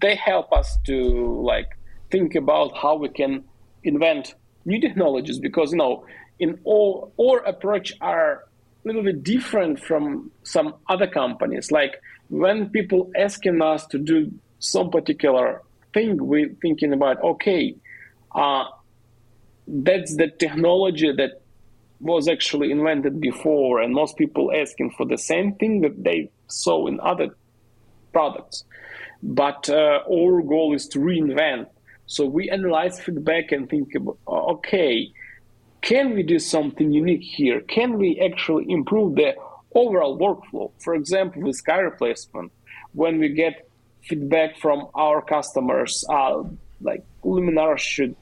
they help us to like think about how we can invent new technologies. Because you know, in all our approach are a little bit different from some other companies. Like when people asking us to do some particular thing, we're thinking about okay, uh, that's the technology that was actually invented before, and most people asking for the same thing that they saw in other products. But uh, our goal is to reinvent. So we analyze feedback and think about, okay, can we do something unique here? Can we actually improve the overall workflow? For example, with sky replacement, when we get feedback from our customers, uh, like Luminar should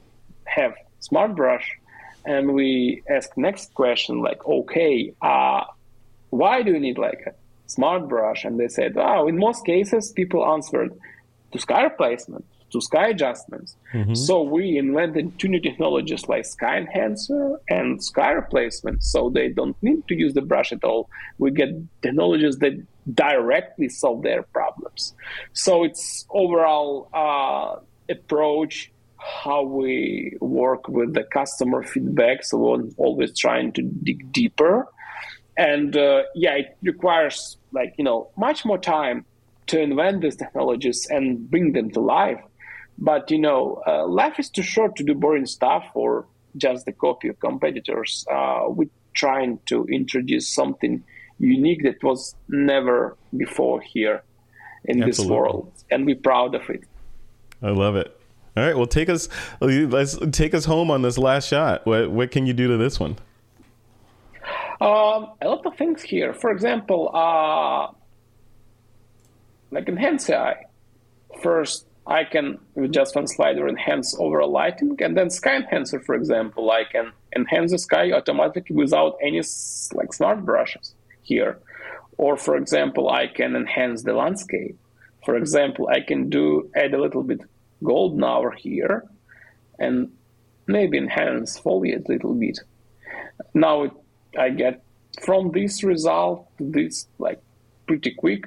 have smart brush, and we ask next question like, okay, uh, why do you need like a smart brush? And they said, oh, in most cases, people answered to sky replacement, to sky adjustments. So we invented two new technologies like sky enhancer and sky replacement. So they don't need to use the brush at all. We get technologies that directly solve their problems. So it's overall uh, approach how we work with the customer feedback. So we're always trying to dig deeper. And uh, yeah, it requires like, you know, much more time to invent these technologies and bring them to life. But, you know, uh, life is too short to do boring stuff or just the copy of competitors. Uh, we're trying to introduce something unique that was never before here in this world. And we're proud of it. I love it. All right, well, take us let's take us home on this last shot. What what can you do to this one? Um, a lot of things here. For example, uh, like enhance AI. First, I can with just one slider enhance overall lighting, and then sky enhancer, for example, I can enhance the sky automatically without any like smart brushes here. Or, for example, I can enhance the landscape. For example, I can do add a little bit golden hour here, and maybe enhance foliage a little bit. Now it, I get from this result this like pretty quick.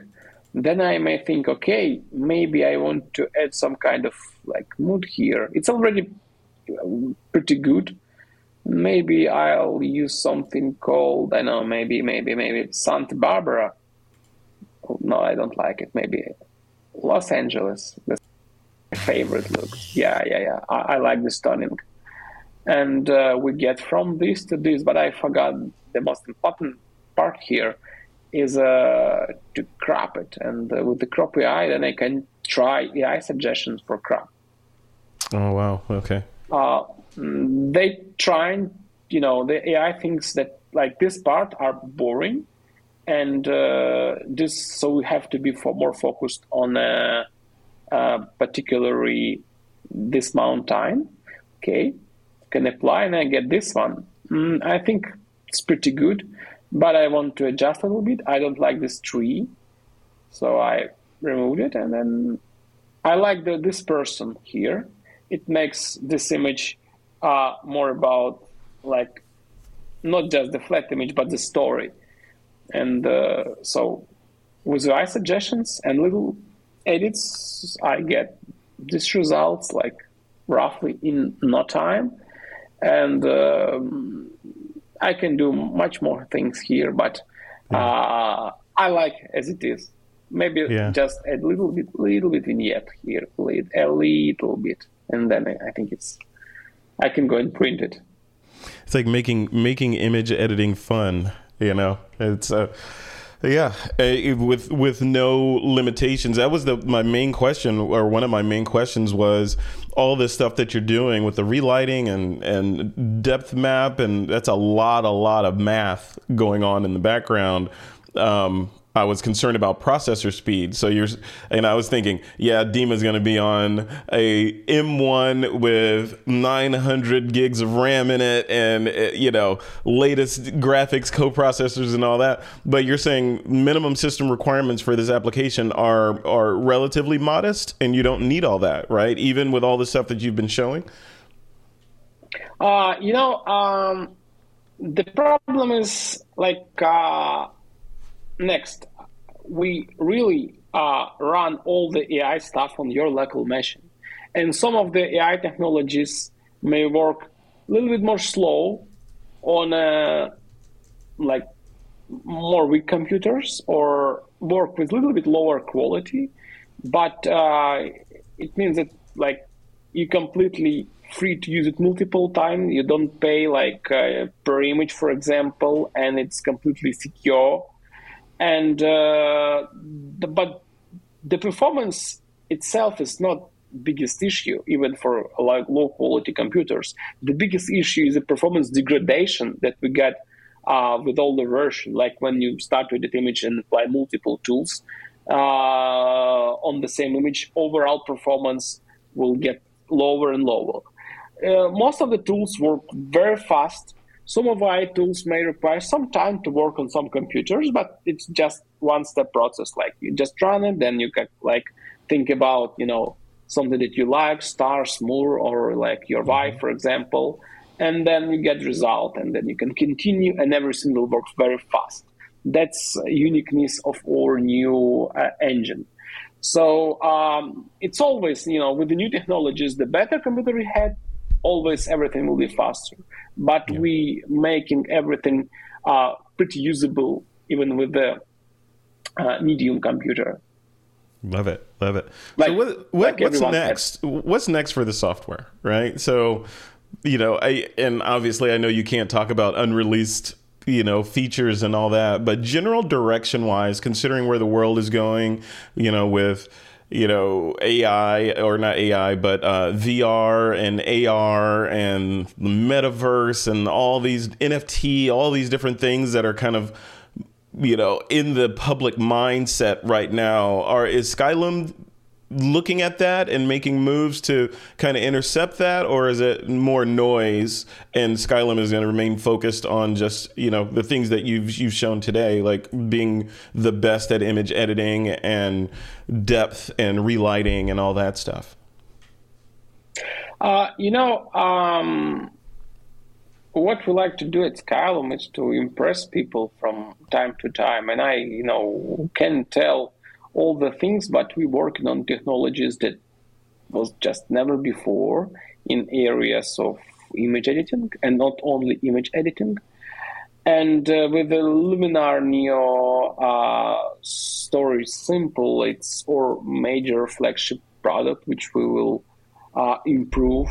Then I may think, okay, maybe I want to add some kind of like mood here. It's already um, pretty good, maybe I'll use something called I know maybe maybe maybe Santa Barbara. No, I don't like it. Maybe Los Angeles. Favorite look. Yeah, yeah, yeah. I, I like the stunning. And uh, we get from this to this, but I forgot the most important part here is uh, to crop it. And uh, with the crop AI, then I can try AI suggestions for crop. Oh wow! Okay. Uh, they try, you know, the AI thinks that like this part are boring, and uh, this so we have to be for more focused on a particularly this mountain. Okay, can apply and I get this one. Mm, I think it's pretty good, but I want to adjust a little bit. I don't like this tree, so I removed it, and then I like the this person here it makes this image uh, more about like not just the flat image but the story and uh, so with my suggestions and little edits i get these results like roughly in no time and um, i can do much more things here but uh, i like as it is maybe Yeah. just a little bit little bit vignette here a little bit and then I, I think it's I can go and print it. It's like making making image editing fun. You know, it's uh, yeah, uh, with with no limitations. That was the my main question, or one of my main questions was all this stuff that you're doing with the relighting and and depth map, and that's a lot, a lot of math going on in the background. Um, I was concerned about processor speed. So you're, and I was thinking, yeah, Dima's going to be on a M1 with 900 gigs of RAM in it, and uh, you know, latest graphics co-processors and all that. But you're saying minimum system requirements for this application are are relatively modest, and you don't need all that, right? Even with all the stuff that you've been showing. Uh, you know, um, the problem is like uh, next, we really uh, run all the AI stuff on your local machine, and some of the AI technologies may work a little bit more slow on uh, like more weak computers or work with a little bit lower quality, but uh, it means that like you completely free to use it multiple times. You don't pay like uh, per image, for example, and it's completely secure. And uh, the, but the performance itself is not biggest issue even for like low quality computers. The biggest issue is the performance degradation that we get uh, with the version like when you start with that image and apply multiple tools uh, on the same image overall performance will get lower and lower. Uh, most of the tools work very fast some of our tools may require some time to work on some computers but it's just one step process. Like you just run it then you can like think about you know something that you like stars more or like your wife for example and then you get result and then you can continue and everything will work very fast. That's uniqueness of our new uh, engine. So um, it's always you know with the new technologies the better computer you had always everything will be faster but we making everything uh, pretty usable even with the uh, medium computer Love it, love it. Like- so what, what like what's next? What's next for the software, right? So, you know, I and obviously I know you can't talk about unreleased, you know, features and all that, but general direction wise, considering where the world is going, you know, with you know AI or not AI, but uh, VR and AR and the metaverse and all these NFT, all these different things that are kind of you know in the public mindset right now are is skylum looking at that and making moves to kind of intercept that or is it more noise and skylum is going to remain focused on just you know the things that you've you've shown today like being the best at image editing and depth and relighting and all that stuff Uh, you know, um, what we like to do at Skylum is to impress people from time to time. And I, you know, can tell all the things, but we worked on technologies that was just never before in areas of image editing, and not only image editing. And uh, with the Luminar Neo uh, story simple, it's our major flagship product, which we will uh, improve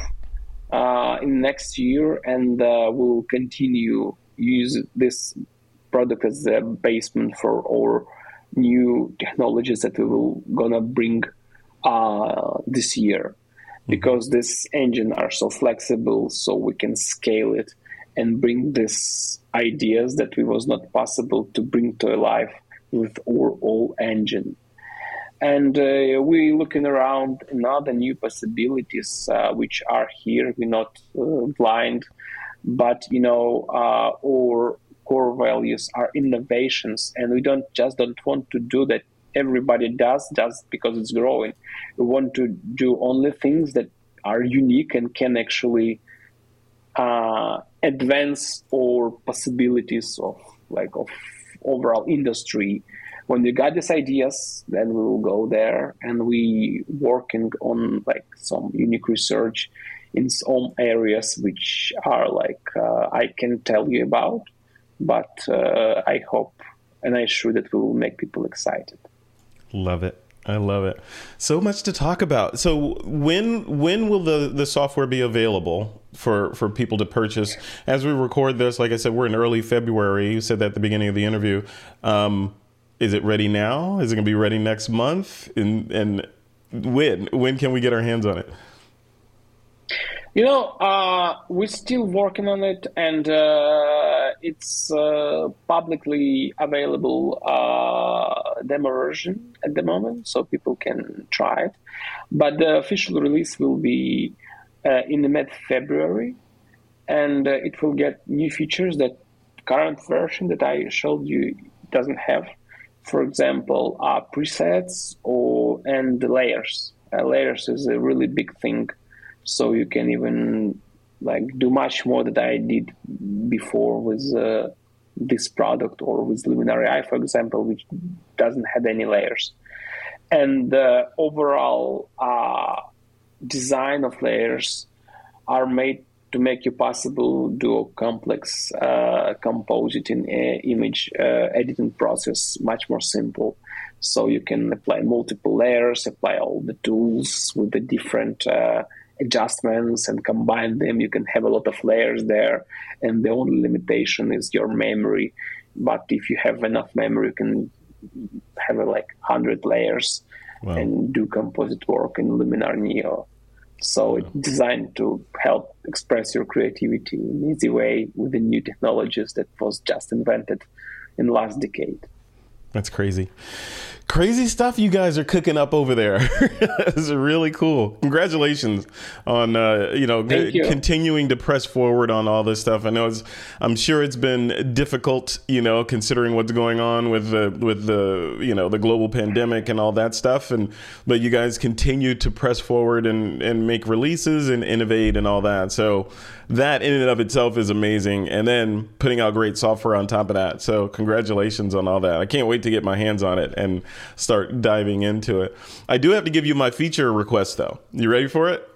uh, in next year, and uh, we'll continue use this product as a basement for our new technologies that we will gonna bring uh, this year. Because this engine are so flexible so we can scale it and bring these ideas that we was not possible to bring to life with our old engine. And uh, we're looking around another new possibilities uh, which are here. We're not uh, blind but you know uh, our core values are innovations and we don't just don't want to do that everybody does just because it's growing. We want to do only things that are unique and can actually uh, advance our possibilities of like of overall industry. When we got these ideas then we will go there and we working on like some unique research in some areas which are like uh, i can tell you about but uh, i hope and i'm sure that we will make people excited Love it. I love it. So much to talk about. So when when will the the software be available for for people to purchase? As we record this, like I said, we're in early February. You said that at the beginning of the interview. Um, is it ready now? Is it going to be ready next month? And and when when can we get our hands on it? You know, uh, we're still working on it, and uh, it's uh, publicly available uh, demo version at the moment, so people can try it. But the official release will be uh, in the mid February, and uh, it will get new features that current version that I showed you doesn't have. For example, presets or and layers. layers is a really big thing so you can even like do much more that I did before with uh, this product or with Luminar AI, for example, which doesn't have any layers. And the overall uh, design of layers are made to make you possible do a complex uh, compositing uh, image uh, editing process much more simple. So you can apply multiple layers, apply all the tools with the different uh, adjustments and combine them. You can have a lot of layers there, and the only limitation is your memory. But if you have enough memory, you can have a, like 100 layers wow. and do composite work in Luminar Neo. So it's designed to help express your creativity in an easy way with the new technologies that was just invented in the last decade. That's crazy crazy stuff you guys are cooking up over there. it's really cool. Congratulations on uh, you know you. continuing to press forward on all this stuff. I know it's I'm sure it's been difficult, you know, considering what's going on with the with the you know the global pandemic and all that stuff. And but you guys continue to press forward and and make releases and innovate and all that. So that in and of itself is amazing. And then putting out great software on top of that. So congratulations on all that. I can't wait to get my hands on it and start diving into it. I do have to give you my feature request though. You ready for it?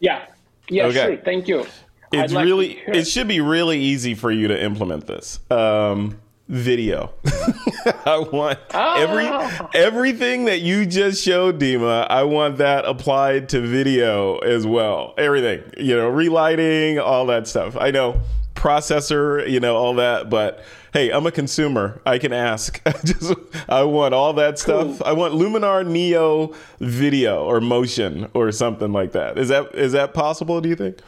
Yeah. Yeah, okay. sure. Thank you. It's like really it should be really easy for you to implement this. Um, video. I want oh. every everything that you just showed, Dima. I want that applied to video as well. Everything, you know, relighting, all that stuff. I know processor, you know, all that, but hey, I'm a consumer. I can ask. I just I want all that stuff. Cool. I want Luminar Neo video or motion or something like that. Is that is that possible? Do you think?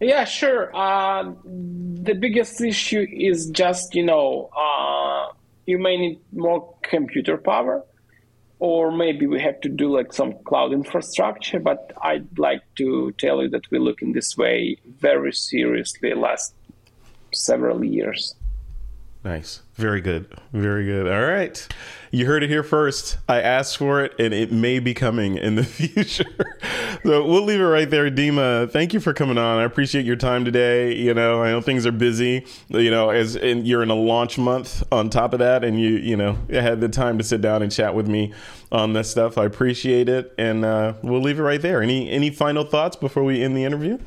Yeah, sure. Uh, the biggest issue is just you know uh, you may need more computer power, or maybe we have to do like some cloud infrastructure. But I'd like to tell you that we look in this way very seriously last several years. Nice. Very good. Very good. All right. You heard it here first. I asked for it and it may be coming in the future. so we'll leave it right there. Dima, thank you for coming on. I appreciate your time today. You know, I know things are busy, you know, as in, you're in a launch month on top of that and you, you know, had the time to sit down and chat with me on this stuff. I appreciate it. And uh, we'll leave it right there. Any any final thoughts before we end the interview?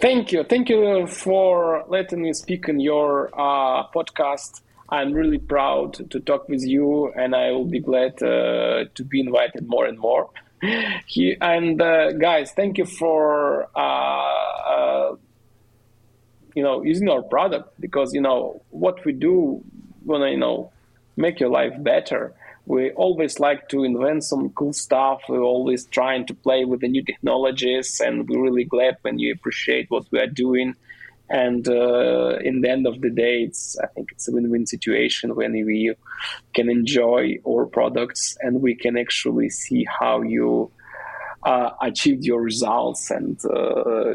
Thank you. Thank you for letting me speak in your uh, podcast. I'm really proud to talk with you, and I will be glad uh, to be invited more and more. He, and uh, guys, thank you for uh, uh, you know using our product because you know what we do when you know make your life better. We always like to invent some cool stuff. We're always trying to play with the new technologies, and we're really glad when you appreciate what we are doing. And uh, in the end of the day it's i think it's a win-win situation when we can enjoy our products and we can actually see how you uh, achieved your results. And uh,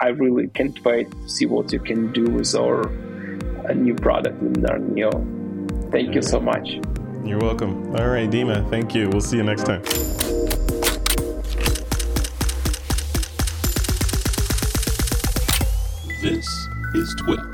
i really can't wait to see what you can do with our uh, new product luminar neo thank you so much you're welcome. All right dima thank you. We'll see you next time. This is TWIP.